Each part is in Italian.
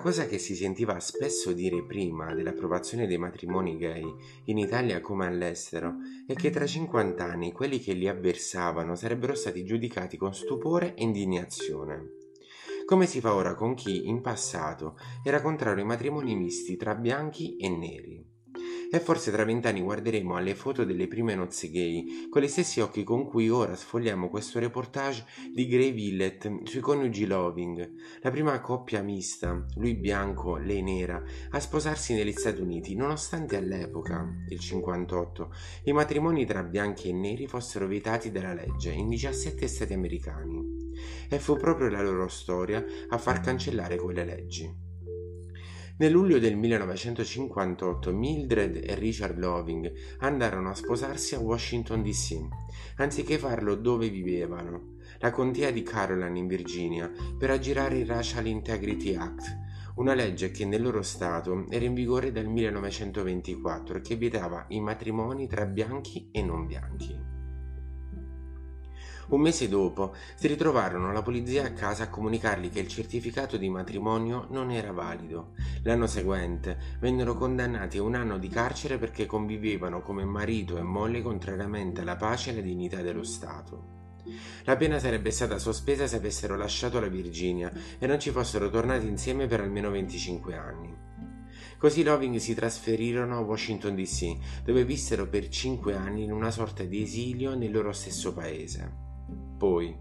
Cosa che si sentiva spesso dire prima dell'approvazione dei matrimoni gay, in Italia come all'estero, è che tra 50 anni quelli che li avversavano sarebbero stati giudicati con stupore e indignazione. Come si fa ora con chi, in passato, era contrario ai matrimoni misti tra bianchi e neri. E forse tra vent'anni guarderemo alle foto delle prime nozze gay con gli stessi occhi con cui ora sfogliamo questo reportage di Gray Villet sui coniugi Loving, la prima coppia mista, lui bianco, lei nera, a sposarsi negli Stati Uniti, nonostante all'epoca, il 58, i matrimoni tra bianchi e neri fossero vietati dalla legge in 17 stati americani. E fu proprio la loro storia a far cancellare quelle leggi. Nel luglio del 1958 Mildred e Richard Loving andarono a sposarsi a Washington DC, anziché farlo dove vivevano, la contea di Caroline in Virginia, per aggirare il Racial Integrity Act, una legge che nel loro stato era in vigore dal 1924 e che vietava i matrimoni tra bianchi e non bianchi. Un mese dopo si ritrovarono la polizia a casa a comunicargli che il certificato di matrimonio non era valido. L'anno seguente vennero condannati a un anno di carcere perché convivevano come marito e moglie contrariamente alla pace e alla dignità dello Stato. La pena sarebbe stata sospesa se avessero lasciato la Virginia e non ci fossero tornati insieme per almeno 25 anni. Così Loving si trasferirono a Washington DC, dove vissero per cinque anni in una sorta di esilio nel loro stesso paese. Poi,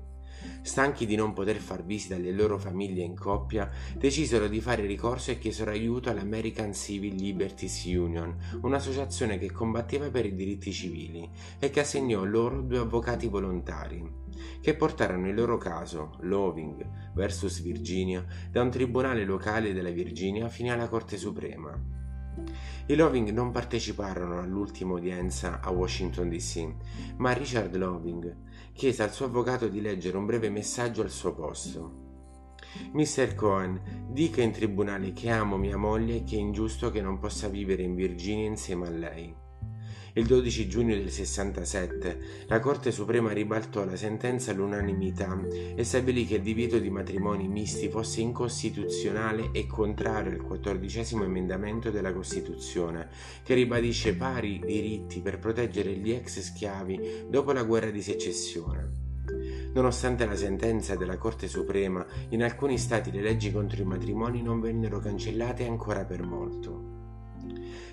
stanchi di non poter far visita alle loro famiglie in coppia, decisero di fare ricorso e chiesero aiuto all'American Civil Liberties Union, un'associazione che combatteva per i diritti civili e che assegnò loro due avvocati volontari, che portarono il loro caso, Loving vs Virginia, da un tribunale locale della Virginia fino alla Corte Suprema. I Loving non parteciparono all'ultima udienza a Washington DC, ma Richard Loving chiese al suo avvocato di leggere un breve messaggio al suo posto. Mr. Cohen, dica in tribunale che amo mia moglie e che è ingiusto che non possa vivere in Virginia insieme a lei. Il 12 giugno del 67 la Corte Suprema ribaltò la sentenza all'unanimità e stabilì che il divieto di matrimoni misti fosse incostituzionale e contrario al quattordicesimo emendamento della Costituzione, che ribadisce pari diritti per proteggere gli ex schiavi dopo la guerra di secessione. Nonostante la sentenza della Corte Suprema, in alcuni stati le leggi contro i matrimoni non vennero cancellate ancora per molto.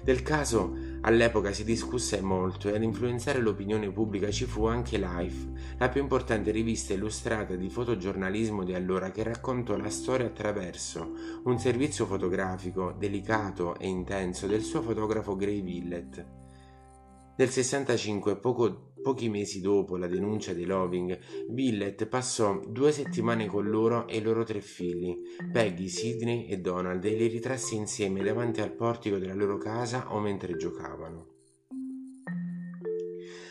Del caso all'epoca si discusse molto e ad influenzare l'opinione pubblica ci fu anche Life, la più importante rivista illustrata di fotogiornalismo di allora che raccontò la storia attraverso un servizio fotografico delicato e intenso del suo fotografo Gray Villet. Nel 65, poco Pochi mesi dopo la denuncia dei Loving, Billet passò due settimane con loro e i loro tre figli, Peggy, Sidney e Donald, e li ritrasse insieme davanti al portico della loro casa o mentre giocavano.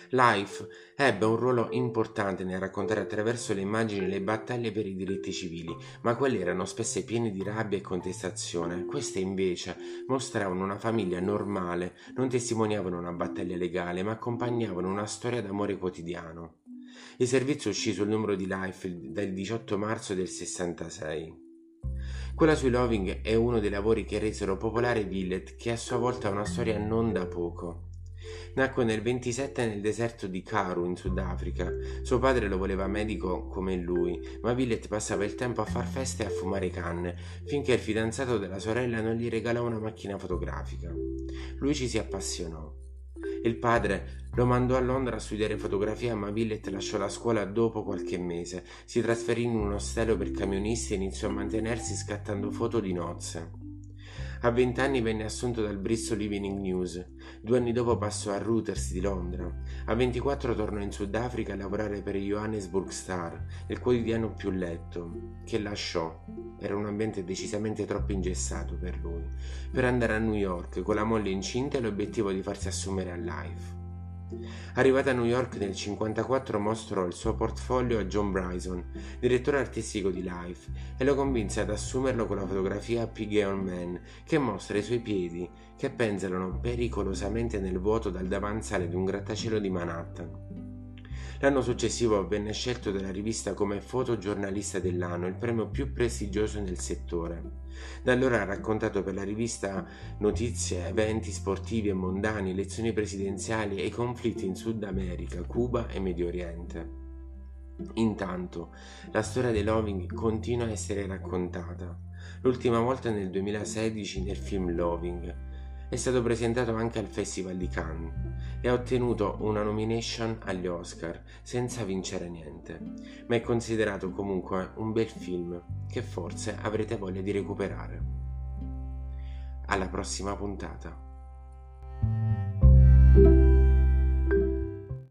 Life ebbe un ruolo importante nel raccontare attraverso le immagini le battaglie per i diritti civili, ma quelle erano spesso piene di rabbia e contestazione. Queste invece mostravano una famiglia normale, non testimoniavano una battaglia legale, ma accompagnavano una storia d'amore quotidiano. Il servizio uscì sul numero di Life dal 18 marzo del 66. Quella sui Loving è uno dei lavori che resero popolare Villet, che a sua volta ha una storia non da poco. Nacque nel 27 nel deserto di Karoo in Sudafrica. Suo padre lo voleva medico come lui, ma Billet passava il tempo a far feste e a fumare canne, finché il fidanzato della sorella non gli regalò una macchina fotografica. Lui ci si appassionò. Il padre lo mandò a Londra a studiare fotografia, ma Billet lasciò la scuola dopo qualche mese. Si trasferì in un ostello per camionisti e iniziò a mantenersi scattando foto di nozze. A vent'anni venne assunto dal Bristol Evening News. Due anni dopo passò a Reuters di Londra. A 24 tornò in Sudafrica a lavorare per il Johannesburg Star, il quotidiano più letto, che lasciò. Era un ambiente decisamente troppo ingessato per lui, per andare a New York con la moglie incinta e l'obiettivo di farsi assumere a Life. Arrivata a New York nel 1954 mostrò il suo portfolio a John Bryson, direttore artistico di Life, e lo convinse ad assumerlo con la fotografia Pigeon Man, che mostra i suoi piedi che penzolano pericolosamente nel vuoto dal davanzale di un grattacielo di Manhattan. L'anno successivo venne scelto dalla rivista come fotogiornalista dell'anno, il premio più prestigioso nel settore. Da allora ha raccontato per la rivista notizie, eventi sportivi e mondani, elezioni presidenziali e conflitti in Sud America, Cuba e Medio Oriente. Intanto, la storia dei Loving continua a essere raccontata. L'ultima volta nel 2016 nel film Loving, è stato presentato anche al Festival di Cannes e ha ottenuto una nomination agli Oscar senza vincere niente, ma è considerato comunque un bel film che forse avrete voglia di recuperare. Alla prossima puntata.